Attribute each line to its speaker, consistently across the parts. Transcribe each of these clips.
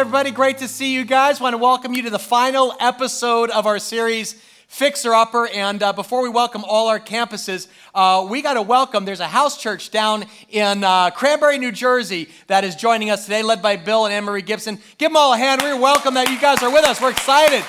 Speaker 1: everybody? Great to see you guys. Want to welcome you to the final episode of our series, Fixer Upper. And uh, before we welcome all our campuses, uh, we got to welcome, there's a house church down in uh, Cranbury, New Jersey that is joining us today, led by Bill and Anne Marie Gibson. Give them all a hand. We're welcome that you guys are with us. We're excited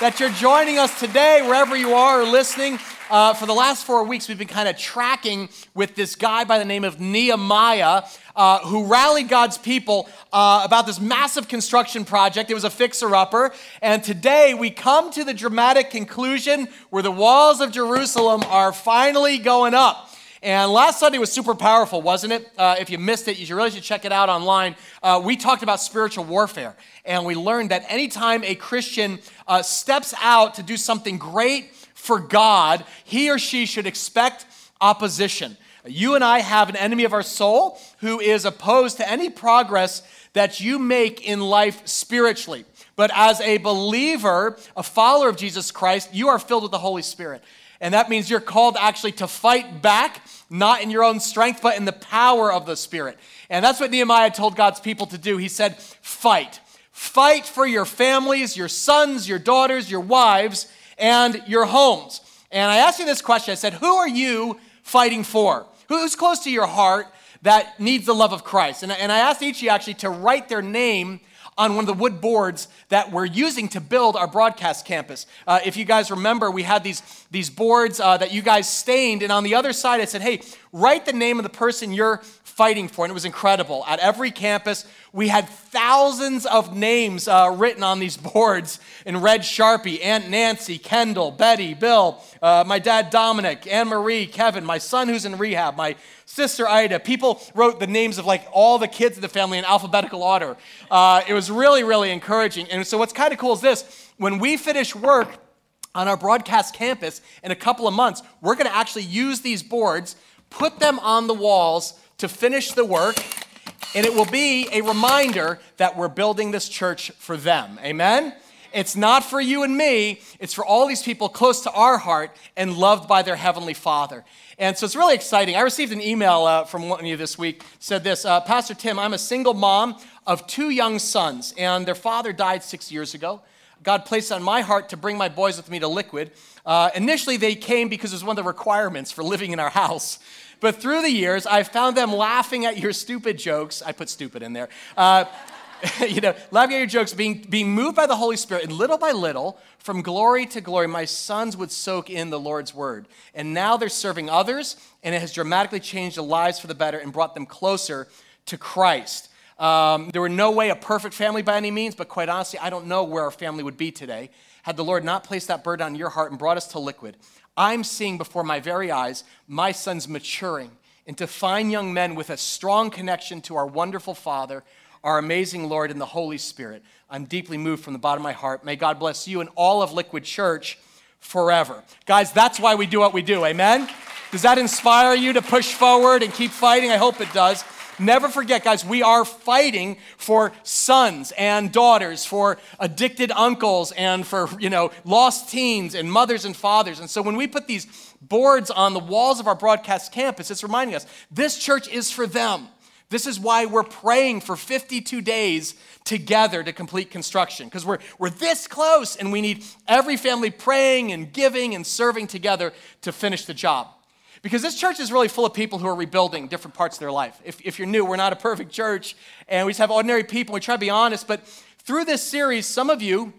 Speaker 1: that you're joining us today, wherever you are or listening. Uh, for the last four weeks, we've been kind of tracking with this guy by the name of Nehemiah, uh, who rallied God's people uh, about this massive construction project. It was a fixer upper. And today we come to the dramatic conclusion where the walls of Jerusalem are finally going up. And last Sunday was super powerful, wasn't it? Uh, if you missed it, you should really should check it out online. Uh, we talked about spiritual warfare, and we learned that anytime a Christian uh, steps out to do something great for God, he or she should expect opposition. You and I have an enemy of our soul who is opposed to any progress that you make in life spiritually. But as a believer, a follower of Jesus Christ, you are filled with the Holy Spirit. And that means you're called actually to fight back, not in your own strength, but in the power of the Spirit. And that's what Nehemiah told God's people to do. He said, Fight. Fight for your families, your sons, your daughters, your wives, and your homes. And I asked you this question I said, Who are you fighting for? Who's close to your heart that needs the love of Christ? And, I asked each of you actually to write their name on one of the wood boards that we're using to build our broadcast campus. Uh, if you guys remember, we had these, these boards uh, that you guys stained, and on the other side, I said, hey, write the name of the person you're fighting for. And it was incredible. At every campus, we had thousands of names uh, written on these boards in red Sharpie Aunt Nancy, Kendall, Betty, Bill, uh, my dad Dominic, Anne Marie, Kevin, my son who's in rehab, my sister Ida. People wrote the names of like all the kids in the family in alphabetical order. Uh, it was really, really encouraging. And so, what's kind of cool is this when we finish work, on our broadcast campus in a couple of months, we're going to actually use these boards, put them on the walls to finish the work, and it will be a reminder that we're building this church for them. Amen? It's not for you and me, it's for all these people close to our heart and loved by their Heavenly Father. And so it's really exciting. I received an email uh, from one of you this week, said this uh, Pastor Tim, I'm a single mom of two young sons, and their father died six years ago. God placed on my heart to bring my boys with me to Liquid. Uh, initially, they came because it was one of the requirements for living in our house. But through the years, I've found them laughing at your stupid jokes. I put stupid in there. Uh, you know, laughing at your jokes, being, being moved by the Holy Spirit, and little by little, from glory to glory, my sons would soak in the Lord's word. And now they're serving others, and it has dramatically changed their lives for the better and brought them closer to Christ. Um, there were no way a perfect family by any means, but quite honestly, I don't know where our family would be today had the Lord not placed that burden on your heart and brought us to liquid. I'm seeing before my very eyes my sons maturing into fine young men with a strong connection to our wonderful Father, our amazing Lord, and the Holy Spirit. I'm deeply moved from the bottom of my heart. May God bless you and all of Liquid Church forever. Guys, that's why we do what we do. Amen? Does that inspire you to push forward and keep fighting? I hope it does. Never forget, guys, we are fighting for sons and daughters, for addicted uncles, and for, you know, lost teens and mothers and fathers. And so when we put these boards on the walls of our broadcast campus, it's reminding us this church is for them. This is why we're praying for 52 days together to complete construction, because we're, we're this close and we need every family praying and giving and serving together to finish the job. Because this church is really full of people who are rebuilding different parts of their life. If, if you're new, we're not a perfect church, and we just have ordinary people. We try to be honest, but through this series, some of you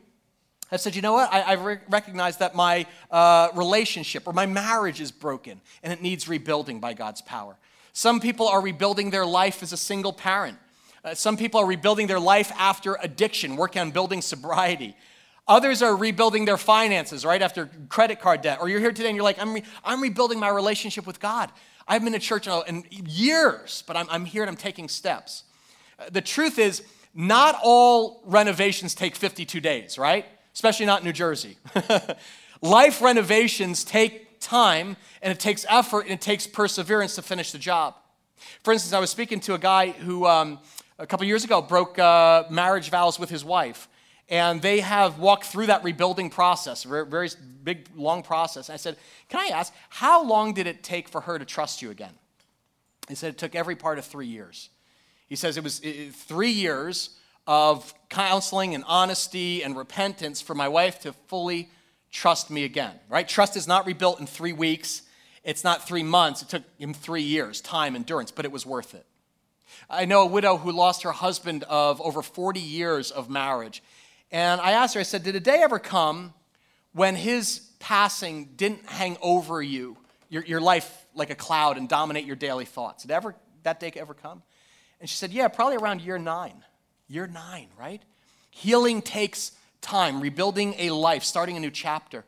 Speaker 1: have said, you know what, I, I re- recognize that my uh, relationship or my marriage is broken, and it needs rebuilding by God's power. Some people are rebuilding their life as a single parent. Uh, some people are rebuilding their life after addiction, working on building sobriety. Others are rebuilding their finances right after credit card debt. Or you're here today and you're like, I'm, re- I'm rebuilding my relationship with God. I haven't been to church in years, but I'm, I'm here and I'm taking steps. Uh, the truth is, not all renovations take 52 days, right? Especially not in New Jersey. Life renovations take time and it takes effort and it takes perseverance to finish the job. For instance, I was speaking to a guy who um, a couple years ago broke uh, marriage vows with his wife and they have walked through that rebuilding process, very, big, long process. I said, Can I ask, how long did it take for her to trust you again? He said, It took every part of three years. He says it was three years of counseling and honesty and repentance for my wife to fully trust me again, right? Trust is not rebuilt in three weeks. It's not three months. It took him three years, time, endurance, but it was worth it. I know a widow who lost her husband of over 40 years of marriage. And I asked her, I said, Did a day ever come when his passing didn't hang over you, your, your life like a cloud, and dominate your daily thoughts? Did ever, that day ever come? And she said, Yeah, probably around year nine. Year nine, right? Healing takes time, rebuilding a life, starting a new chapter.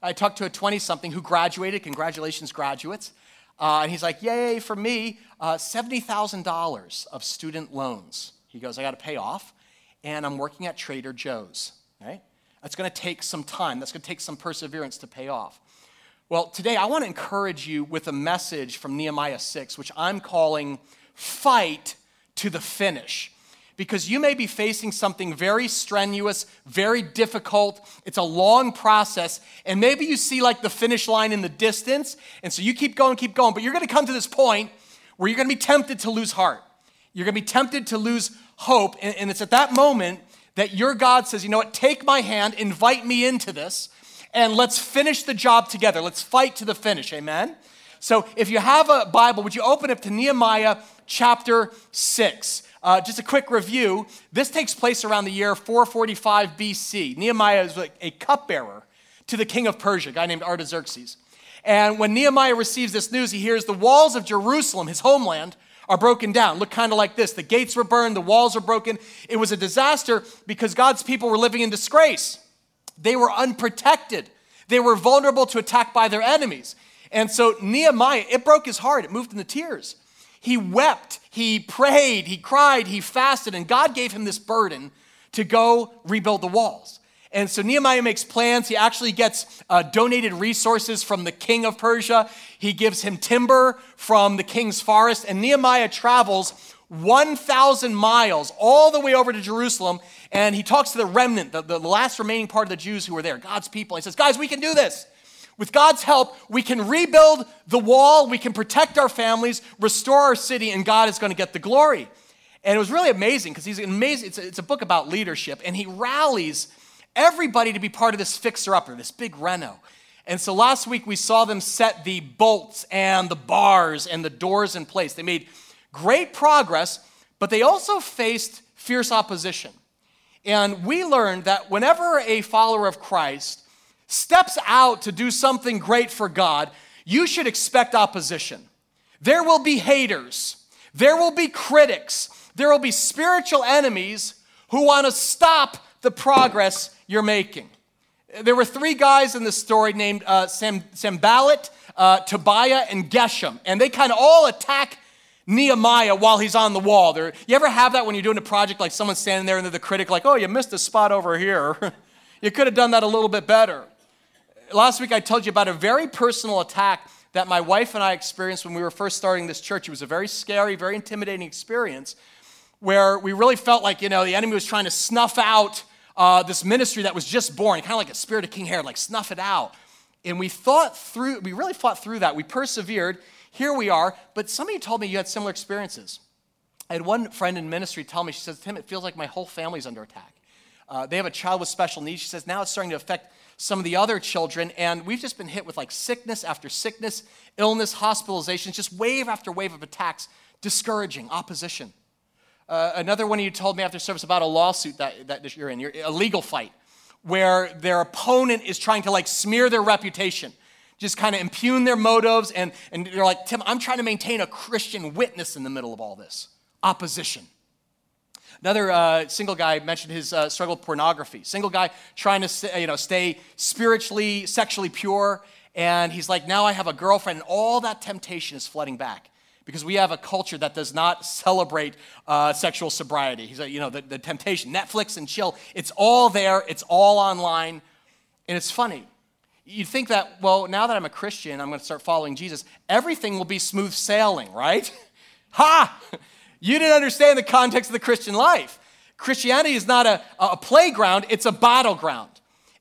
Speaker 1: I talked to a 20 something who graduated. Congratulations, graduates. Uh, and he's like, Yay, for me, uh, $70,000 of student loans. He goes, I got to pay off, and I'm working at Trader Joe's, right? That's going to take some time. That's going to take some perseverance to pay off. Well, today I want to encourage you with a message from Nehemiah 6, which I'm calling Fight to the Finish because you may be facing something very strenuous, very difficult. It's a long process, and maybe you see like the finish line in the distance, and so you keep going, keep going, but you're gonna come to this point where you're gonna be tempted to lose heart. You're gonna be tempted to lose hope, and, and it's at that moment that your God says, you know what, take my hand, invite me into this, and let's finish the job together. Let's fight to the finish, amen? So if you have a Bible, would you open up to Nehemiah chapter 6? Uh, just a quick review. This takes place around the year 445 BC. Nehemiah is like a cupbearer to the king of Persia, a guy named Artaxerxes. And when Nehemiah receives this news, he hears the walls of Jerusalem, his homeland, are broken down. Look kind of like this the gates were burned, the walls were broken. It was a disaster because God's people were living in disgrace. They were unprotected, they were vulnerable to attack by their enemies. And so Nehemiah, it broke his heart, it moved him to tears. He wept, he prayed, he cried, he fasted, and God gave him this burden to go rebuild the walls. And so Nehemiah makes plans. He actually gets uh, donated resources from the king of Persia. He gives him timber from the king's forest. And Nehemiah travels 1,000 miles all the way over to Jerusalem. And he talks to the remnant, the, the last remaining part of the Jews who were there, God's people. He says, Guys, we can do this. With God's help, we can rebuild the wall, we can protect our families, restore our city, and God is going to get the glory. And it was really amazing because he's amazing. It's a, it's a, book about leadership, and he rallies everybody to be part of this fixer upper, this big reno. And so last week we saw them set the bolts and the bars and the doors in place. They made great progress, but they also faced fierce opposition. And we learned that whenever a follower of Christ steps out to do something great for God, you should expect opposition. There will be haters, there will be critics, there will be spiritual enemies who want to stop the progress you're making. There were three guys in the story named uh, Sam, Sanballat, uh, Tobiah, and Geshem, and they kind of all attack Nehemiah while he's on the wall. There, you ever have that when you're doing a project, like someone's standing there and they're the critic, like, oh, you missed a spot over here. you could have done that a little bit better last week I told you about a very personal attack that my wife and I experienced when we were first starting this church. It was a very scary, very intimidating experience where we really felt like, you know, the enemy was trying to snuff out uh, this ministry that was just born, kind of like a spirit of King Herod, like snuff it out. And we thought through, we really fought through that. We persevered. Here we are. But some of you told me you had similar experiences. I had one friend in ministry tell me, she says, Tim, it feels like my whole family's under attack. Uh, they have a child with special needs. She says, now it's starting to affect some of the other children, and we've just been hit with like sickness after sickness, illness, hospitalizations, just wave after wave of attacks, discouraging, opposition. Uh, another one you told me after service about a lawsuit that, that you're in, you're, a legal fight, where their opponent is trying to like smear their reputation, just kind of impugn their motives, and, and they're like, Tim, I'm trying to maintain a Christian witness in the middle of all this. Opposition. Another uh, single guy mentioned his uh, struggle with pornography. Single guy trying to you know, stay spiritually, sexually pure. And he's like, now I have a girlfriend, and all that temptation is flooding back because we have a culture that does not celebrate uh, sexual sobriety. He's like, you know, the, the temptation, Netflix and chill, it's all there, it's all online, and it's funny. You'd think that, well, now that I'm a Christian, I'm going to start following Jesus, everything will be smooth sailing, right? ha! You didn't understand the context of the Christian life. Christianity is not a, a playground, it's a battleground.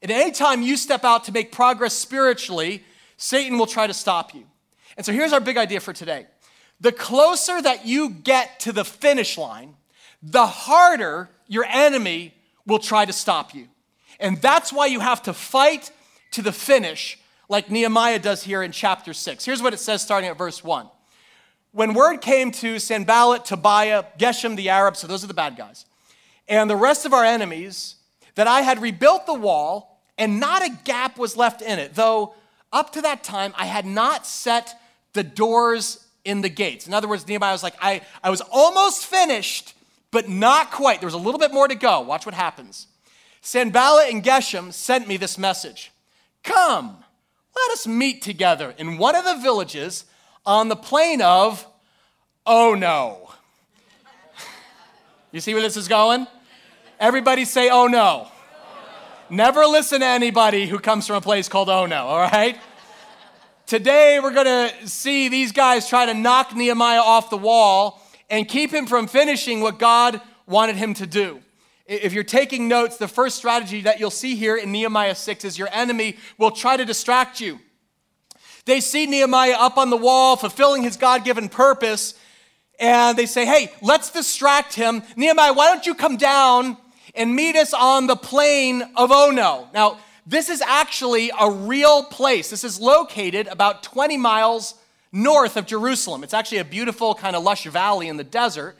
Speaker 1: And anytime you step out to make progress spiritually, Satan will try to stop you. And so here's our big idea for today the closer that you get to the finish line, the harder your enemy will try to stop you. And that's why you have to fight to the finish, like Nehemiah does here in chapter 6. Here's what it says starting at verse 1. When word came to Sanballat, Tobiah, Geshem the Arab, so those are the bad guys, and the rest of our enemies, that I had rebuilt the wall, and not a gap was left in it, though up to that time I had not set the doors in the gates. In other words, Nehemiah was like, I, I was almost finished, but not quite. There was a little bit more to go. Watch what happens. Sanballat and Geshem sent me this message Come, let us meet together in one of the villages on the plain of Oh no. You see where this is going? Everybody say, Oh no. Never listen to anybody who comes from a place called Oh no, all right? Today, we're going to see these guys try to knock Nehemiah off the wall and keep him from finishing what God wanted him to do. If you're taking notes, the first strategy that you'll see here in Nehemiah 6 is your enemy will try to distract you. They see Nehemiah up on the wall, fulfilling his God given purpose, and they say, Hey, let's distract him. Nehemiah, why don't you come down and meet us on the plain of Ono? Now, this is actually a real place. This is located about 20 miles north of Jerusalem. It's actually a beautiful, kind of lush valley in the desert.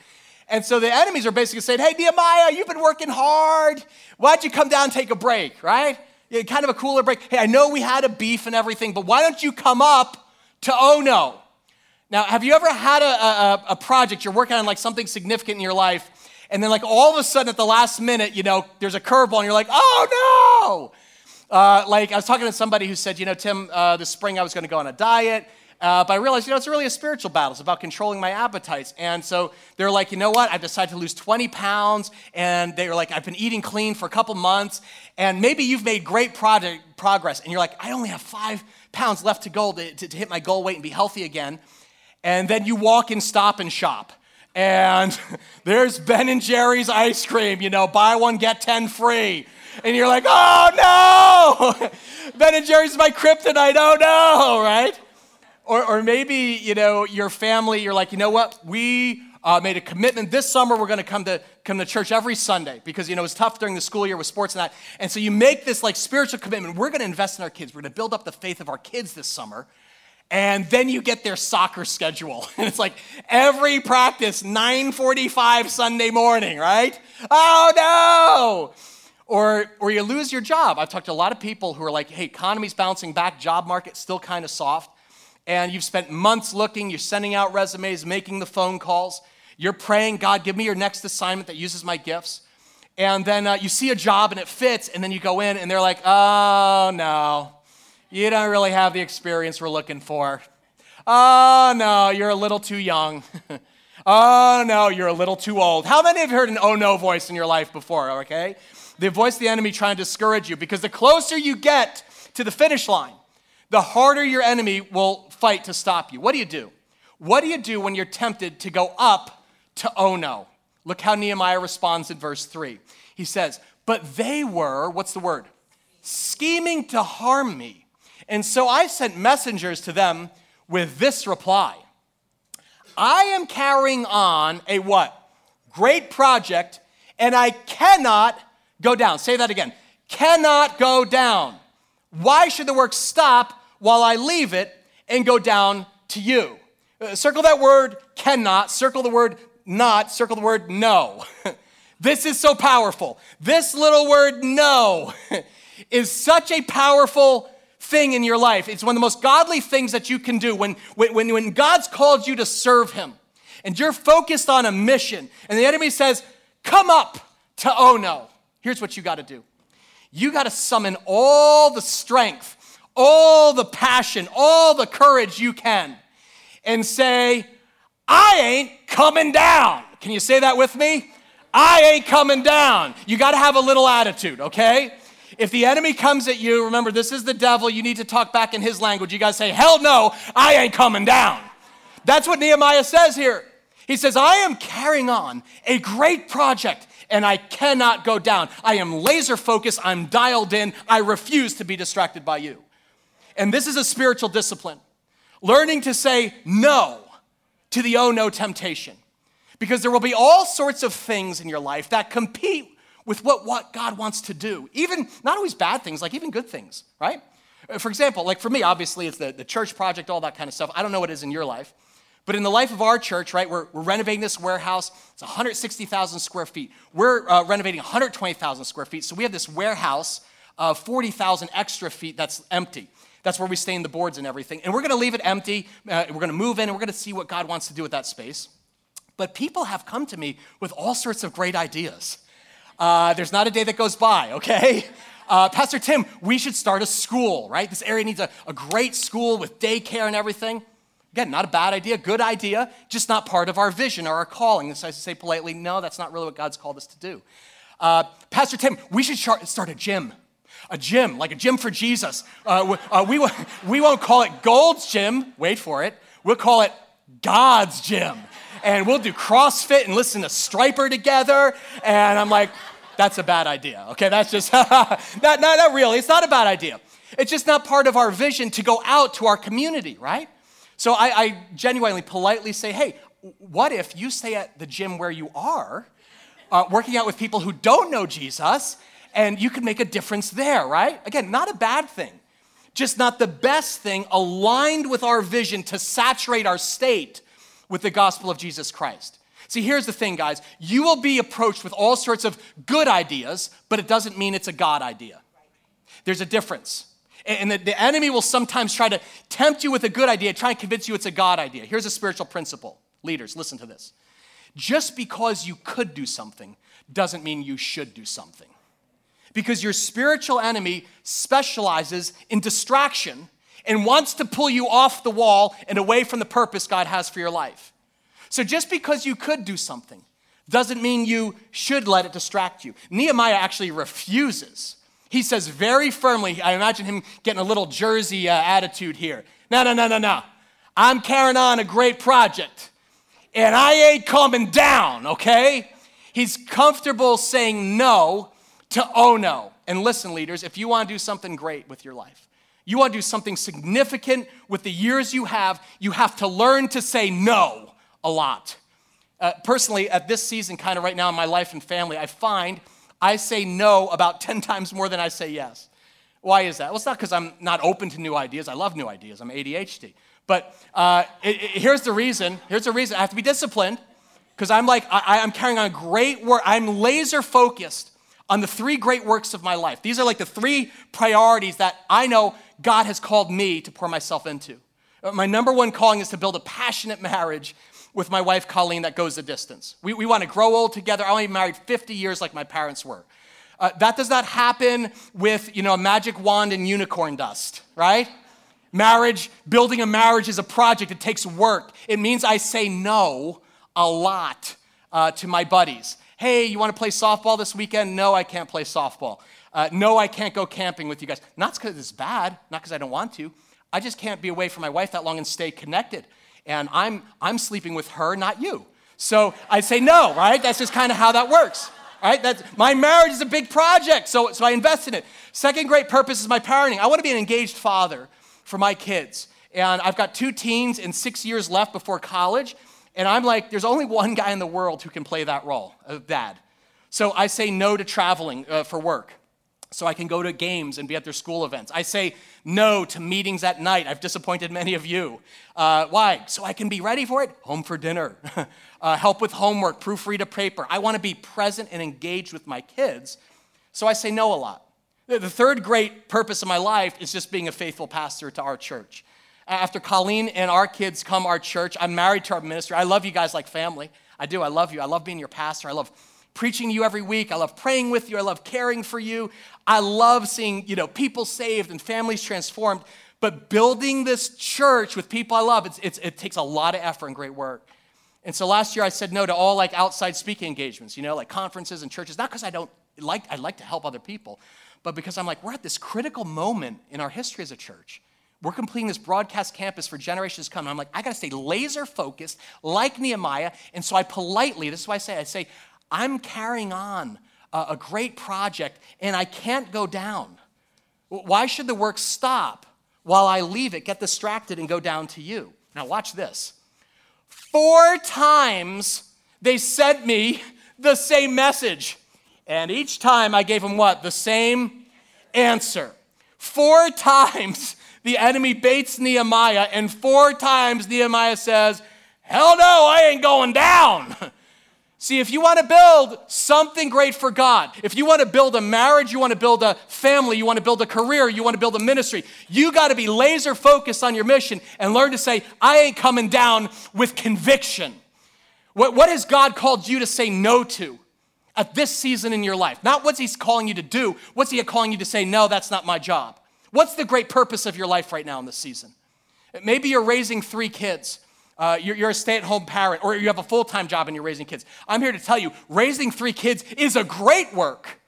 Speaker 1: And so the enemies are basically saying, Hey, Nehemiah, you've been working hard. Why don't you come down and take a break, right? Yeah, kind of a cooler break. Hey, I know we had a beef and everything, but why don't you come up to Ono? Now, have you ever had a, a, a project, you're working on like something significant in your life, and then like all of a sudden at the last minute, you know, there's a curveball and you're like, oh no! Uh, like, I was talking to somebody who said, you know, Tim, uh, this spring I was going to go on a diet. Uh, but I realized, you know, it's really a spiritual battle. It's about controlling my appetites. And so they're like, you know what? I've decided to lose 20 pounds. And they were like, I've been eating clean for a couple months. And maybe you've made great product, progress. And you're like, I only have five pounds left to go to, to, to hit my goal weight and be healthy again. And then you walk in Stop and Shop. And there's Ben and Jerry's ice cream, you know, buy one, get 10 free and you're like, oh no, Ben and Jerry's my kryptonite, oh no, right? Or, or maybe, you know, your family, you're like, you know what, we uh, made a commitment this summer we're going to come to come to church every sunday because you know it's tough during the school year with sports and that. And so you make this like spiritual commitment. We're going to invest in our kids. We're going to build up the faith of our kids this summer. And then you get their soccer schedule. And it's like every practice 9.45 sunday morning right? Oh no or, or you lose your job. I've talked to a lot of people who are like, hey, economy's bouncing back, job market still kind of soft. And you've spent months looking, you're sending out resumes, making the phone calls. You're praying, God, give me your next assignment that uses my gifts. And then uh, you see a job and it fits, and then you go in and they're like, oh, no, you don't really have the experience we're looking for. Oh, no, you're a little too young. oh, no, you're a little too old. How many have heard an oh no voice in your life before, okay? The voice of the enemy trying to discourage you because the closer you get to the finish line, the harder your enemy will fight to stop you. What do you do? What do you do when you're tempted to go up to oh Ono? Look how Nehemiah responds in verse 3. He says, But they were, what's the word? Scheming to harm me. And so I sent messengers to them with this reply I am carrying on a what? Great project, and I cannot go down. Say that again. Cannot go down. Why should the work stop while I leave it and go down to you? Uh, circle that word cannot, circle the word not, circle the word no. this is so powerful. This little word no is such a powerful thing in your life. It's one of the most godly things that you can do when, when, when God's called you to serve Him and you're focused on a mission and the enemy says, Come up to oh no. Here's what you got to do you got to summon all the strength, all the passion, all the courage you can, and say, I ain't coming down. Can you say that with me? I ain't coming down. You got to have a little attitude, okay? If the enemy comes at you, remember, this is the devil. You need to talk back in his language. You got to say, Hell no, I ain't coming down. That's what Nehemiah says here. He says, I am carrying on a great project and I cannot go down. I am laser focused, I'm dialed in, I refuse to be distracted by you. And this is a spiritual discipline learning to say no to the oh no temptation. Because there will be all sorts of things in your life that compete with what, what God wants to do. Even, not always bad things, like even good things, right? For example, like for me, obviously, it's the, the church project, all that kind of stuff. I don't know what it is in your life. But in the life of our church, right, we're, we're renovating this warehouse. It's 160,000 square feet. We're uh, renovating 120,000 square feet. So we have this warehouse of 40,000 extra feet that's empty. That's where we stain the boards and everything. And we're going to leave it empty. Uh, we're going to move in and we're going to see what God wants to do with that space. But people have come to me with all sorts of great ideas. Uh, there's not a day that goes by, okay? Uh, Pastor Tim, we should start a school, right? This area needs a, a great school with daycare and everything. Again, not a bad idea, good idea, just not part of our vision or our calling. This So I say politely, no, that's not really what God's called us to do. Uh, Pastor Tim, we should start a gym. A gym, like a gym for Jesus. Uh, uh, we, we won't call it Gold's Gym, wait for it. We'll call it God's Gym and we'll do CrossFit and listen to Stryper together. And I'm like, that's a bad idea. Okay, that's just not, not, not really. It's not a bad idea. It's just not part of our vision to go out to our community, right? So I, I genuinely, politely say, hey, what if you stay at the gym where you are, uh, working out with people who don't know Jesus, and you could make a difference there, right? Again, not a bad thing, just not the best thing aligned with our vision to saturate our state with the gospel of Jesus Christ. See, here's the thing, guys. You will be approached with all sorts of good ideas, but it doesn't mean it's a God idea. There's a difference. And the, the enemy will sometimes try to tempt you with a good idea, try and convince you it's a God idea. Here's a spiritual principle. Leaders, listen to this. Just because you could do something doesn't mean you should do something. Because your spiritual enemy specializes in distraction and wants to pull you off the wall and away from the purpose God has for your life. So just because you could do something doesn't mean you should let it distract you. Nehemiah actually refuses. He says very firmly, I imagine him getting a little Jersey uh, attitude here. No, no, no, no, no. I'm carrying on a great project and I ain't coming down, okay? He's comfortable saying no to oh no. And listen, leaders, if you want to do something great with your life, you want to do something significant with the years you have, you have to learn to say no a lot. Uh, personally, at this season, kind of right now in my life and family, I find I say no about 10 times more than I say yes. Why is that? Well, it's not because I'm not open to new ideas. I love new ideas. I'm ADHD. But uh, it, it, here's the reason. Here's the reason. I have to be disciplined because I'm like, I, I'm carrying on great work. I'm laser focused on the three great works of my life. These are like the three priorities that I know God has called me to pour myself into. Uh, my number one calling is to build a passionate marriage with my wife, Colleen, that goes the distance. We, we want to grow old together. I only married 50 years like my parents were. Uh, that does not happen with, you know, a magic wand and unicorn dust, right? Marriage, building a marriage is a project. It takes work. It means I say no a lot uh, to my buddies. Hey, you want to play softball this weekend? No, I can't play softball. Uh, no, I can't go camping with you guys. Not because it's bad, not because I don't want to. I just can't be away from my wife that long and stay connected. And I'm, I'm sleeping with her, not you. So I say no, right? That's just kind of how that works, right? That's, my marriage is a big project, so, so I invest in it. Second great purpose is my parenting. I want to be an engaged father for my kids. And I've got two teens and six years left before college. And I'm like, there's only one guy in the world who can play that role of dad. So I say no to traveling uh, for work so I can go to games and be at their school events. I say no to meetings at night. I've disappointed many of you. Uh, why? So I can be ready for it. Home for dinner, uh, help with homework, proofread a paper. I want to be present and engaged with my kids. So I say no a lot. The third great purpose of my life is just being a faithful pastor to our church. After Colleen and our kids come our church, I'm married to our ministry. I love you guys like family. I do. I love you. I love being your pastor. I love preaching to you every week. I love praying with you. I love caring for you. I love seeing, you know, people saved and families transformed. But building this church with people I love, it's, it's, it takes a lot of effort and great work. And so last year I said no to all like outside speaking engagements, you know, like conferences and churches, not because I don't like, I like to help other people, but because I'm like, we're at this critical moment in our history as a church. We're completing this broadcast campus for generations to come. And I'm like, I got to stay laser focused like Nehemiah. And so I politely, this is why I say, I say, I'm carrying on a, a great project and I can't go down. Why should the work stop while I leave it, get distracted, and go down to you? Now, watch this. Four times they sent me the same message. And each time I gave them what? The same answer. Four times the enemy baits Nehemiah, and four times Nehemiah says, Hell no, I ain't going down. See, if you want to build something great for God, if you want to build a marriage, you want to build a family, you want to build a career, you want to build a ministry, you got to be laser focused on your mission and learn to say, I ain't coming down with conviction. What, what has God called you to say no to at this season in your life? Not what's He's calling you to do, what's He calling you to say, no, that's not my job. What's the great purpose of your life right now in this season? Maybe you're raising three kids uh, you're, you're a stay at home parent, or you have a full time job and you're raising kids. I'm here to tell you raising three kids is a great work.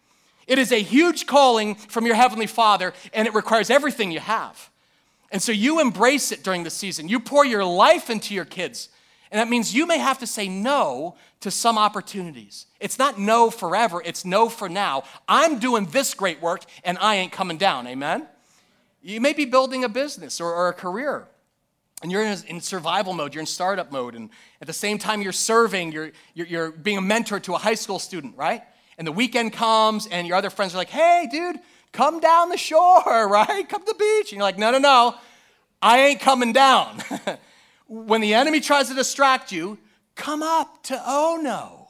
Speaker 1: It is a huge calling from your Heavenly Father, and it requires everything you have. And so you embrace it during the season. You pour your life into your kids. And that means you may have to say no to some opportunities. It's not no forever, it's no for now. I'm doing this great work and I ain't coming down. Amen? You may be building a business or, or a career and you're in, survival mode, you're in startup mode, and at the same time you're serving, you're, you're, you're, being a mentor to a high school student, right? And the weekend comes, and your other friends are like, hey, dude, come down the shore, right? Come to the beach. And you're like, no, no, no, I ain't coming down. when the enemy tries to distract you, come up to oh no.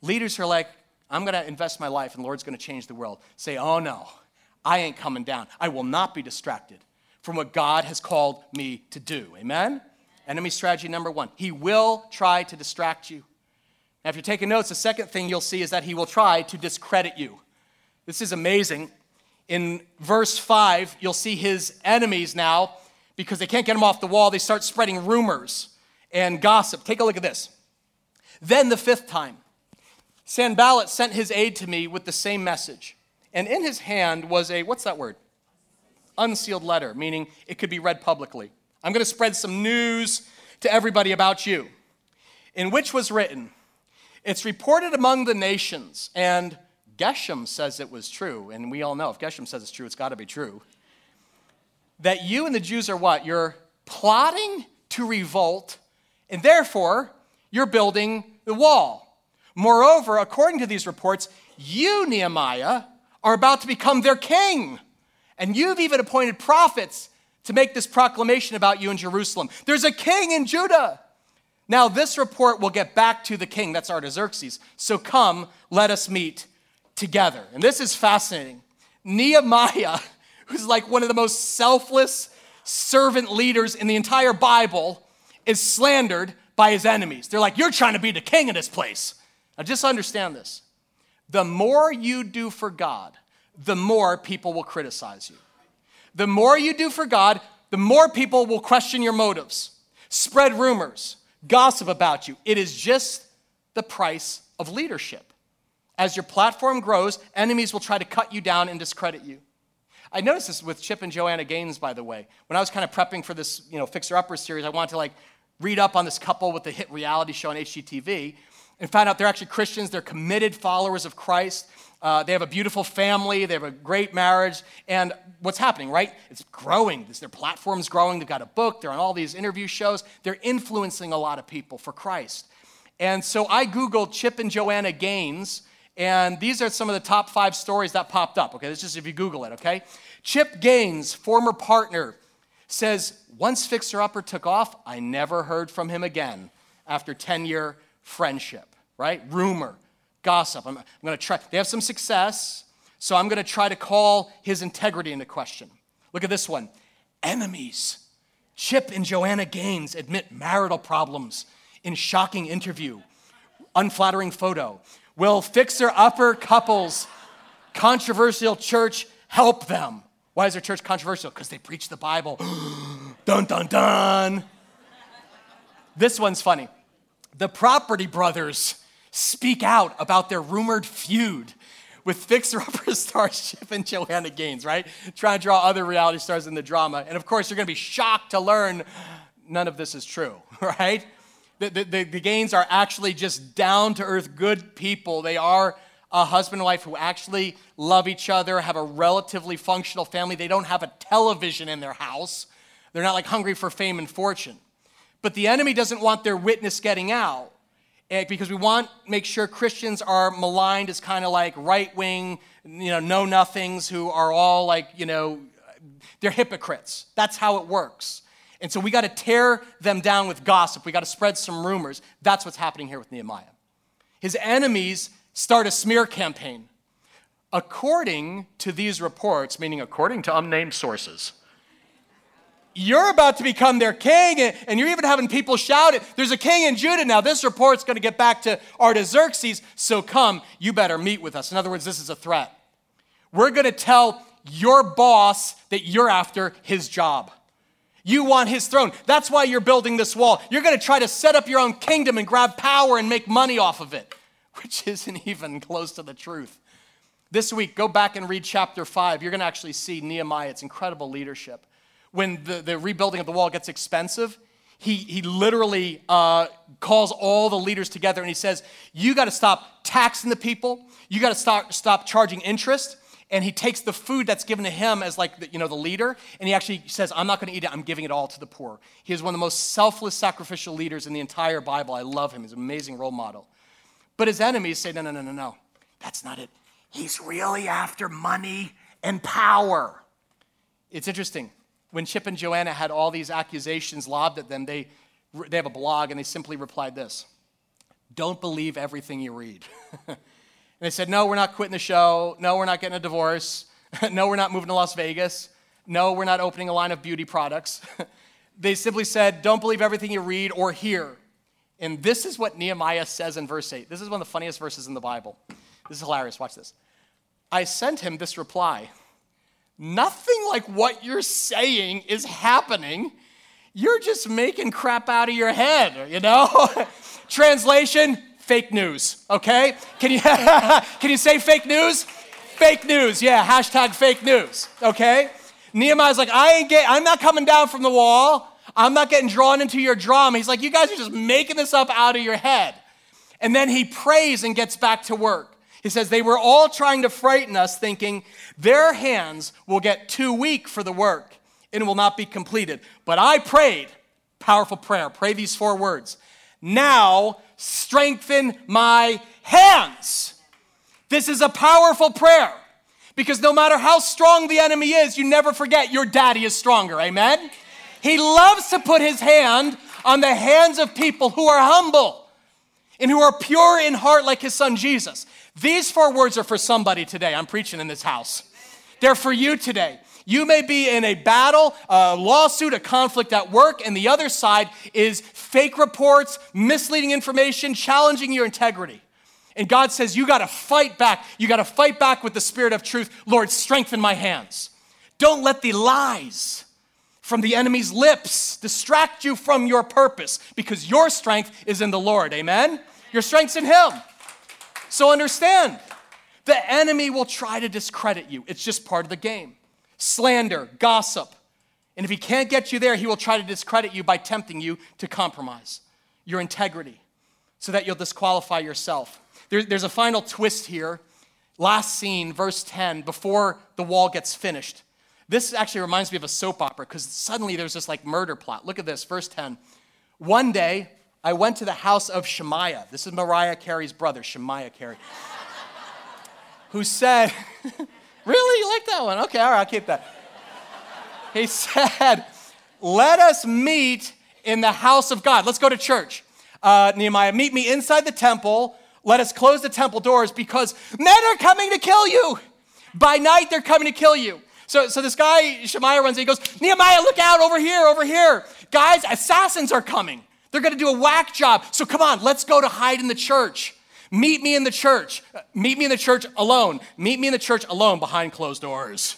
Speaker 1: Leaders are like, I'm going to invest my life, and Lord's going to change the world. Say, oh no, I ain't coming down. I will not be distracted from what God has called me to do. Amen? Enemy strategy number one He will try to distract you. Now, if you're taking notes, the second thing you'll see is that he will try to discredit you. This is amazing. In verse 5, you'll see his enemies now, because they can't get him off the wall, they start spreading rumors and gossip. Take a look at this. Then the fifth time, Sanballat sent his aide to me with the same message. And in his hand was a, what's that word? Unsealed letter, meaning it could be read publicly. I'm going to spread some news to everybody about you, in which was written, It's reported among the nations, and Geshem says it was true, and we all know if Geshem says it's true, it's got to be true, that you and the Jews are what? You're plotting to revolt, and therefore you're building the wall. Moreover, according to these reports, you, Nehemiah, are about to become their king. And you've even appointed prophets to make this proclamation about you in Jerusalem. There's a king in Judah. Now, this report will get back to the king, that's Artaxerxes. So come, let us meet together. And this is fascinating. Nehemiah, who's like one of the most selfless servant leaders in the entire Bible, is slandered by his enemies. They're like, You're trying to be the king in this place. Now, just understand this. The more you do for God, the more people will criticize you. The more you do for God, the more people will question your motives, spread rumors, gossip about you. It is just the price of leadership. As your platform grows, enemies will try to cut you down and discredit you. I noticed this with Chip and Joanna Gaines, by the way. When I was kind of prepping for this, you know, Fixer Upper series, I wanted to like read up on this couple with the hit reality show on HGTV and found out they're actually Christians. They're committed followers of Christ. Uh, they have a beautiful family. They have a great marriage. And what's happening, right? It's growing. Their platform's growing. They've got a book. They're on all these interview shows. They're influencing a lot of people for Christ. And so I Googled Chip and Joanna Gaines, and these are some of the top five stories that popped up. Okay, this is if you Google it, okay? Chip Gaines, former partner, says, Once Fixer Upper took off, I never heard from him again after 10 year friendship, right? Rumor gossip. I'm, I'm going to try. They have some success, so I'm going to try to call his integrity into question. Look at this one enemies. Chip and Joanna Gaines admit marital problems in shocking interview. Unflattering photo. Will fixer upper couples, controversial church help them? Why is their church controversial? Because they preach the Bible. dun, dun, dun. This one's funny. The Property Brothers speak out about their rumored feud with Fixer Upper stars Chip and Joanna Gaines, right? Trying to draw other reality stars in the drama. And of course, you're going to be shocked to learn none of this is true, right? The, the, the Gaines are actually just down to earth good people. They are a husband and wife who actually love each other, have a relatively functional family. They don't have a television in their house. They're not like hungry for fame and fortune. But the enemy doesn't want their witness getting out. And because we want to make sure Christians are maligned as kind of like right wing, you know, know nothings who are all like, you know, they're hypocrites. That's how it works. And so we got to tear them down with gossip. We got to spread some rumors. That's what's happening here with Nehemiah. His enemies start a smear campaign. According to these reports, meaning according to unnamed sources, you're about to become their king, and you're even having people shout it. There's a king in Judah now. This report's going to get back to Artaxerxes, so come, you better meet with us. In other words, this is a threat. We're going to tell your boss that you're after his job. You want his throne. That's why you're building this wall. You're going to try to set up your own kingdom and grab power and make money off of it, which isn't even close to the truth. This week, go back and read chapter 5. You're going to actually see Nehemiah, it's incredible leadership. When the, the rebuilding of the wall gets expensive, he, he literally uh, calls all the leaders together and he says, You got to stop taxing the people, you got to stop, stop charging interest. And he takes the food that's given to him as like the, you know the leader and he actually says i'm not going to eat it. I'm giving it all to the poor. He is one of the most selfless sacrificial leaders in the entire bible. I love him. He's an amazing role model. But his enemies say no no no no no. That's not it. He's really after money and power. It's interesting when chip and joanna had all these accusations lobbed at them they they have a blog and they simply replied this don't believe everything you read And they said, No, we're not quitting the show. No, we're not getting a divorce. no, we're not moving to Las Vegas. No, we're not opening a line of beauty products. they simply said, Don't believe everything you read or hear. And this is what Nehemiah says in verse 8. This is one of the funniest verses in the Bible. This is hilarious. Watch this. I sent him this reply Nothing like what you're saying is happening. You're just making crap out of your head, you know? Translation fake news, okay? Can you, can you say fake news? Fake news, yeah, hashtag fake news, okay? Nehemiah's like, I ain't get, I'm not coming down from the wall. I'm not getting drawn into your drama. He's like, you guys are just making this up out of your head. And then he prays and gets back to work. He says, They were all trying to frighten us, thinking their hands will get too weak for the work and will not be completed. But I prayed, powerful prayer, pray these four words. Now strengthen my hands. This is a powerful prayer because no matter how strong the enemy is, you never forget your daddy is stronger. Amen? He loves to put his hand on the hands of people who are humble and who are pure in heart like his son Jesus. These four words are for somebody today. I'm preaching in this house. They're for you today. You may be in a battle, a lawsuit, a conflict at work, and the other side is fake reports, misleading information, challenging your integrity. And God says, You got to fight back. You got to fight back with the spirit of truth. Lord, strengthen my hands. Don't let the lies from the enemy's lips distract you from your purpose because your strength is in the Lord. Amen? Your strength's in Him. So understand, the enemy will try to discredit you, it's just part of the game slander, gossip. And if he can't get you there, he will try to discredit you by tempting you to compromise your integrity so that you'll disqualify yourself. There, there's a final twist here. Last scene, verse 10, before the wall gets finished. This actually reminds me of a soap opera because suddenly there's this like murder plot. Look at this, verse 10. One day, I went to the house of Shemaiah. This is Mariah Carey's brother, Shemaiah Carey, who said, Really? You like that one? Okay, all right, I'll keep that. He said, Let us meet in the house of God. Let's go to church. Uh, Nehemiah, meet me inside the temple. Let us close the temple doors because men are coming to kill you. By night, they're coming to kill you. So, so this guy, Shemaiah, runs in. He goes, Nehemiah, look out over here, over here. Guys, assassins are coming. They're going to do a whack job. So come on, let's go to hide in the church. Meet me in the church. Meet me in the church alone. Meet me in the church alone behind closed doors.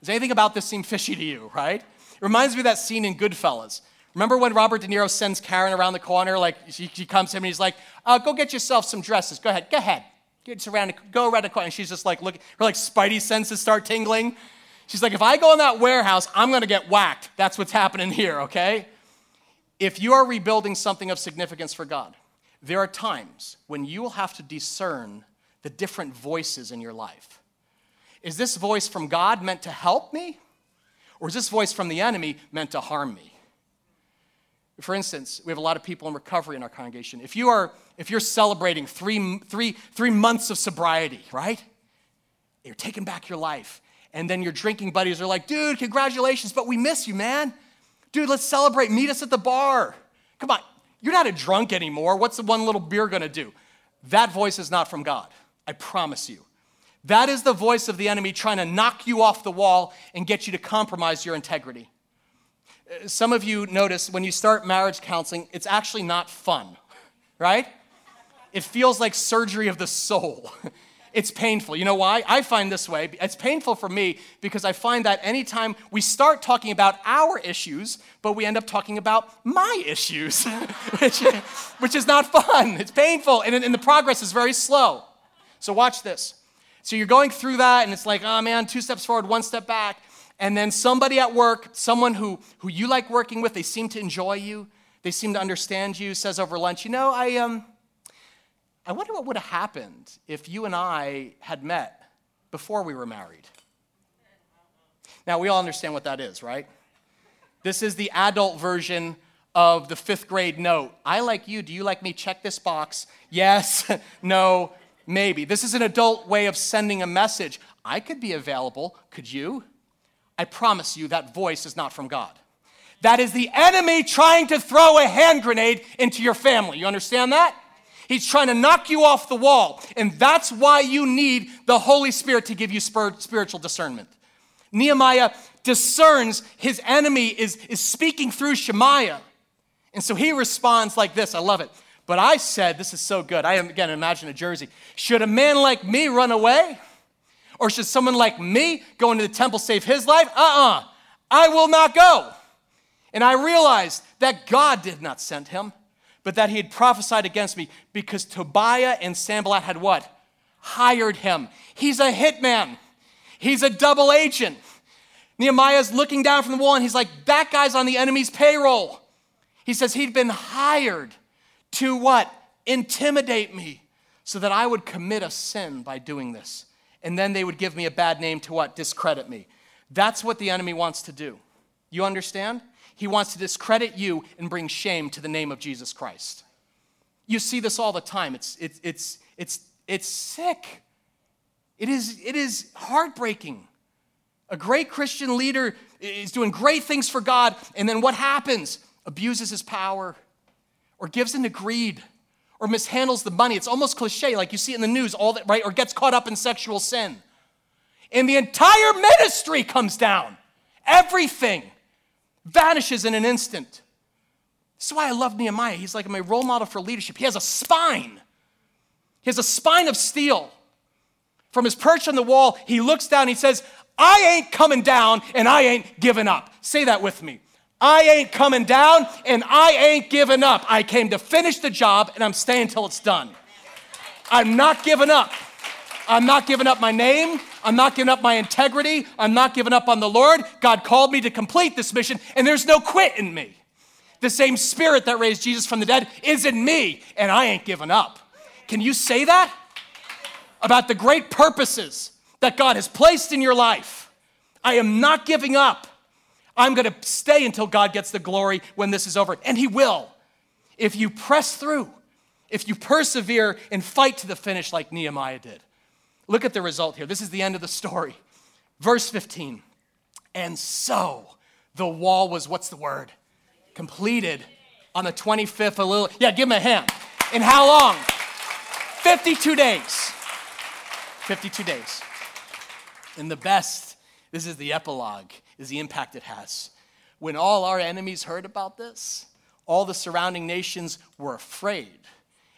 Speaker 1: Does anything about this seem fishy to you, right? It reminds me of that scene in Goodfellas. Remember when Robert De Niro sends Karen around the corner? Like she, she comes to him and he's like, uh, "Go get yourself some dresses. Go ahead, go ahead. Get around, go around the corner." And she's just like, look, her like spidey senses start tingling. She's like, "If I go in that warehouse, I'm gonna get whacked." That's what's happening here, okay? If you are rebuilding something of significance for God, there are times when you will have to discern the different voices in your life. Is this voice from God meant to help me? Or is this voice from the enemy meant to harm me? For instance, we have a lot of people in recovery in our congregation. If you are if you're celebrating three, three, three months of sobriety, right? You're taking back your life. And then your drinking buddies are like, dude, congratulations, but we miss you, man. Dude, let's celebrate. Meet us at the bar. Come on. You're not a drunk anymore. What's the one little beer gonna do? That voice is not from God. I promise you. That is the voice of the enemy trying to knock you off the wall and get you to compromise your integrity. Uh, some of you notice when you start marriage counseling, it's actually not fun, right? It feels like surgery of the soul. It's painful. You know why? I find this way. It's painful for me because I find that anytime we start talking about our issues, but we end up talking about my issues, which, which is not fun. It's painful, and, and the progress is very slow. So, watch this. So, you're going through that, and it's like, oh man, two steps forward, one step back. And then somebody at work, someone who, who you like working with, they seem to enjoy you, they seem to understand you, says over lunch, you know, I, um, I wonder what would have happened if you and I had met before we were married. Now, we all understand what that is, right? This is the adult version of the fifth grade note. I like you. Do you like me? Check this box. Yes, no, maybe. This is an adult way of sending a message. I could be available. Could you? I promise you that voice is not from God. That is the enemy trying to throw a hand grenade into your family. You understand that? He's trying to knock you off the wall. And that's why you need the Holy Spirit to give you spiritual discernment. Nehemiah discerns his enemy is, is speaking through Shemaiah. And so he responds like this I love it. But I said, This is so good. I am, again, imagine a jersey. Should a man like me run away? Or should someone like me go into the temple, save his life? Uh uh-uh. uh I will not go. And I realized that God did not send him but that he had prophesied against me because Tobiah and Sanballat had what? Hired him. He's a hitman, he's a double agent. Nehemiah's looking down from the wall and he's like, that guy's on the enemy's payroll. He says he'd been hired to what? Intimidate me so that I would commit a sin by doing this. And then they would give me a bad name to what? Discredit me. That's what the enemy wants to do. You understand? He wants to discredit you and bring shame to the name of Jesus Christ. You see this all the time. It's, it's, it's, it's, it's sick. It is, it is heartbreaking. A great Christian leader is doing great things for God, and then what happens? Abuses his power, or gives into greed, or mishandles the money. It's almost cliche, like you see in the news, all that, right? Or gets caught up in sexual sin. And the entire ministry comes down. Everything vanishes in an instant. That's why I love Nehemiah. He's like my role model for leadership. He has a spine, he has a spine of steel. From his perch on the wall, he looks down, he says, I ain't coming down and I ain't giving up. Say that with me. I ain't coming down and I ain't giving up. I came to finish the job and I'm staying till it's done. I'm not giving up. I'm not giving up my name. I'm not giving up my integrity. I'm not giving up on the Lord. God called me to complete this mission, and there's no quit in me. The same spirit that raised Jesus from the dead is in me, and I ain't giving up. Can you say that? About the great purposes that God has placed in your life. I am not giving up. I'm going to stay until God gets the glory when this is over, and He will. If you press through, if you persevere and fight to the finish like Nehemiah did. Look at the result here. This is the end of the story. Verse 15. And so the wall was, what's the word? Completed on the 25th, a little, yeah, give him a hand. In how long? 52 days. 52 days. And the best, this is the epilogue, is the impact it has. When all our enemies heard about this, all the surrounding nations were afraid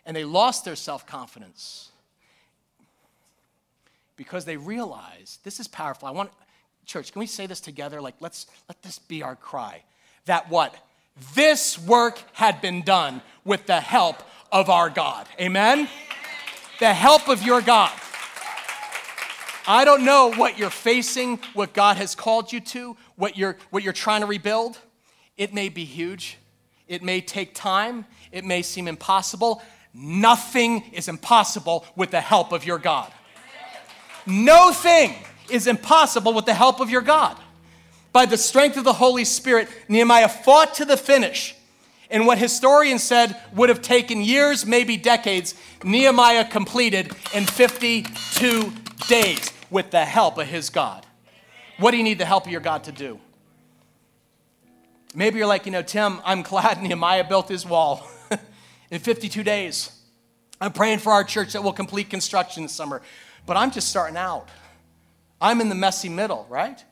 Speaker 1: and they lost their self confidence because they realize this is powerful. I want, church, can we say this together? Like, let's let this be our cry. That what? This work had been done with the help of our God. Amen? The help of your God. I don't know what you're facing, what God has called you to, what you're, what you're trying to rebuild. It may be huge. It may take time. It may seem impossible. Nothing is impossible with the help of your God. No thing is impossible with the help of your God. By the strength of the Holy Spirit, Nehemiah fought to the finish. And what historians said would have taken years, maybe decades, Nehemiah completed in 52 days with the help of his God. What do you need the help of your God to do? Maybe you're like, you know, Tim, I'm glad Nehemiah built his wall in 52 days. I'm praying for our church that will complete construction this summer, but I'm just starting out. I'm in the messy middle, right?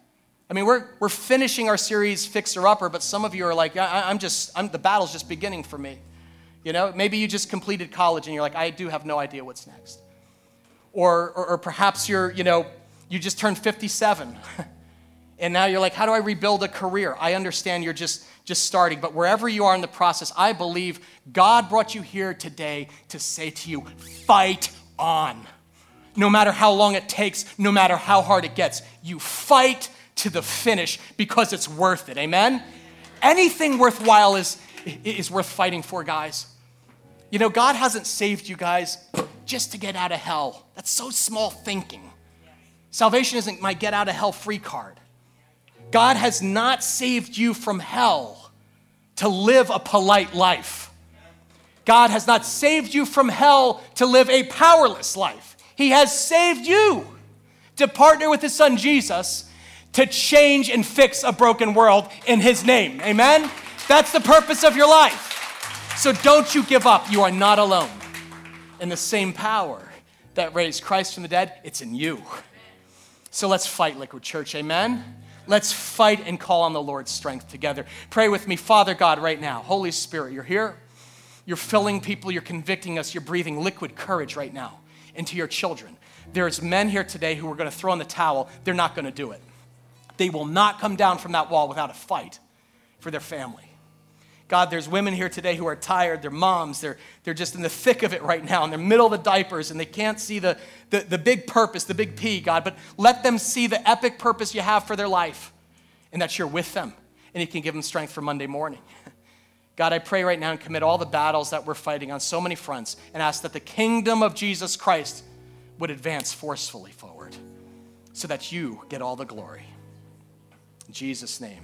Speaker 1: I mean, we're, we're finishing our series Fixer Upper, but some of you are like, I, am just, I'm, the battle's just beginning for me. You know, maybe you just completed college and you're like, I do have no idea what's next. Or, or, or perhaps you're, you know, you just turned 57 and now you're like, how do I rebuild a career? I understand you're just, just starting, but wherever you are in the process, I believe God brought you here today to say to you, fight on. No matter how long it takes, no matter how hard it gets, you fight to the finish because it's worth it. Amen? Anything worthwhile is, is worth fighting for, guys. You know, God hasn't saved you guys just to get out of hell. That's so small thinking. Salvation isn't my get out of hell free card. God has not saved you from hell to live a polite life. God has not saved you from hell to live a powerless life. He has saved you to partner with His Son Jesus to change and fix a broken world in His name. Amen? That's the purpose of your life. So don't you give up. You are not alone. And the same power that raised Christ from the dead, it's in you. So let's fight, Liquid Church. Amen? Let's fight and call on the Lord's strength together. Pray with me, Father God, right now. Holy Spirit, you're here. You're filling people, you're convicting us, you're breathing liquid courage right now into your children. There's men here today who are going to throw in the towel. They're not going to do it. They will not come down from that wall without a fight for their family. God, there's women here today who are tired. They're moms. They're, they're just in the thick of it right now, in the middle of the diapers, and they can't see the, the, the big purpose, the big P, God. But let them see the epic purpose you have for their life and that you're with them and you can give them strength for Monday morning. God, I pray right now and commit all the battles that we're fighting on so many fronts and ask that the kingdom of Jesus Christ would advance forcefully forward so that you get all the glory. In Jesus' name.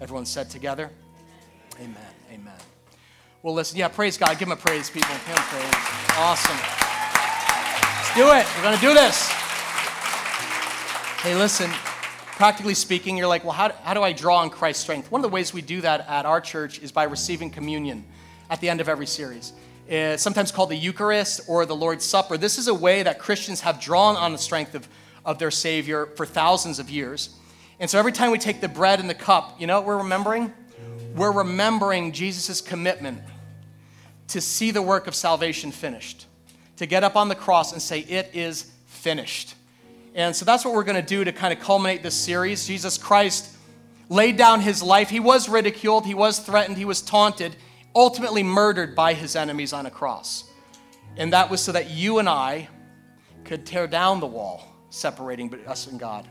Speaker 1: Everyone said together, Amen. Amen. Well, listen, yeah, praise God. Give him a praise, people. Give him praise. Awesome. Let's do it. We're going to do this. Hey, listen, practically speaking, you're like, well, how, how do I draw on Christ's strength? One of the ways we do that at our church is by receiving communion at the end of every series. It's sometimes called the Eucharist or the Lord's Supper. This is a way that Christians have drawn on the strength of, of their Savior for thousands of years. And so every time we take the bread and the cup, you know what we're remembering? we're remembering Jesus' commitment to see the work of salvation finished, to get up on the cross and say, It is finished. And so that's what we're going to do to kind of culminate this series. Jesus Christ laid down his life. He was ridiculed, he was threatened, he was taunted, ultimately murdered by his enemies on a cross. And that was so that you and I could tear down the wall separating us and God.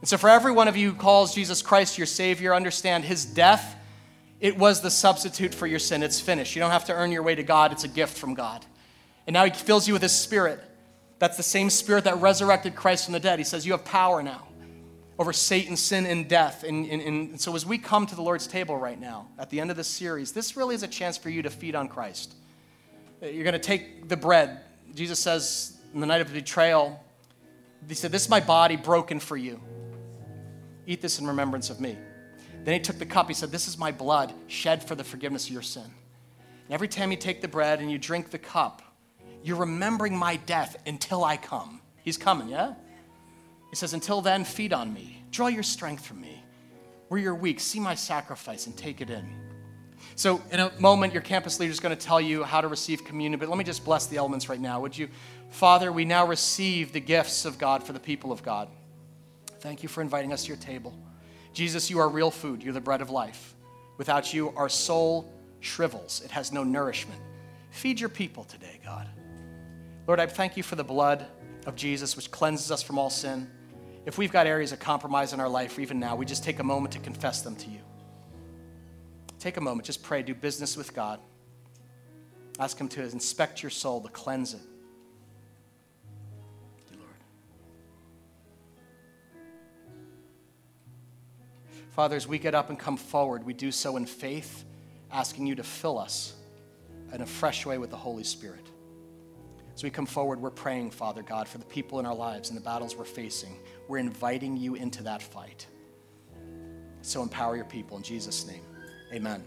Speaker 1: And so, for every one of you who calls Jesus Christ your Savior, understand his death it was the substitute for your sin. It's finished. You don't have to earn your way to God, it's a gift from God. And now He fills you with His Spirit. That's the same Spirit that resurrected Christ from the dead. He says, You have power now over Satan, sin, and death. And, and, and, so, as we come to the Lord's table right now, at the end of this series, this really is a chance for you to feed on Christ. You're going to take the bread. Jesus says, in the night of the betrayal, He said, This is my body broken for you. Eat this in remembrance of me. Then he took the cup. He said, This is my blood shed for the forgiveness of your sin. And every time you take the bread and you drink the cup, you're remembering my death until I come. He's coming, yeah? He says, Until then, feed on me. Draw your strength from me. Where you're weak, see my sacrifice and take it in. So, in a moment, your campus leader is going to tell you how to receive communion, but let me just bless the elements right now. Would you, Father, we now receive the gifts of God for the people of God. Thank you for inviting us to your table. Jesus, you are real food. You're the bread of life. Without you, our soul shrivels, it has no nourishment. Feed your people today, God. Lord, I thank you for the blood of Jesus, which cleanses us from all sin. If we've got areas of compromise in our life, even now, we just take a moment to confess them to you. Take a moment, just pray, do business with God. Ask Him to inspect your soul, to cleanse it. Father, as we get up and come forward, we do so in faith, asking you to fill us in a fresh way with the Holy Spirit. As we come forward, we're praying, Father God, for the people in our lives and the battles we're facing. We're inviting you into that fight. So empower your people in Jesus' name. Amen.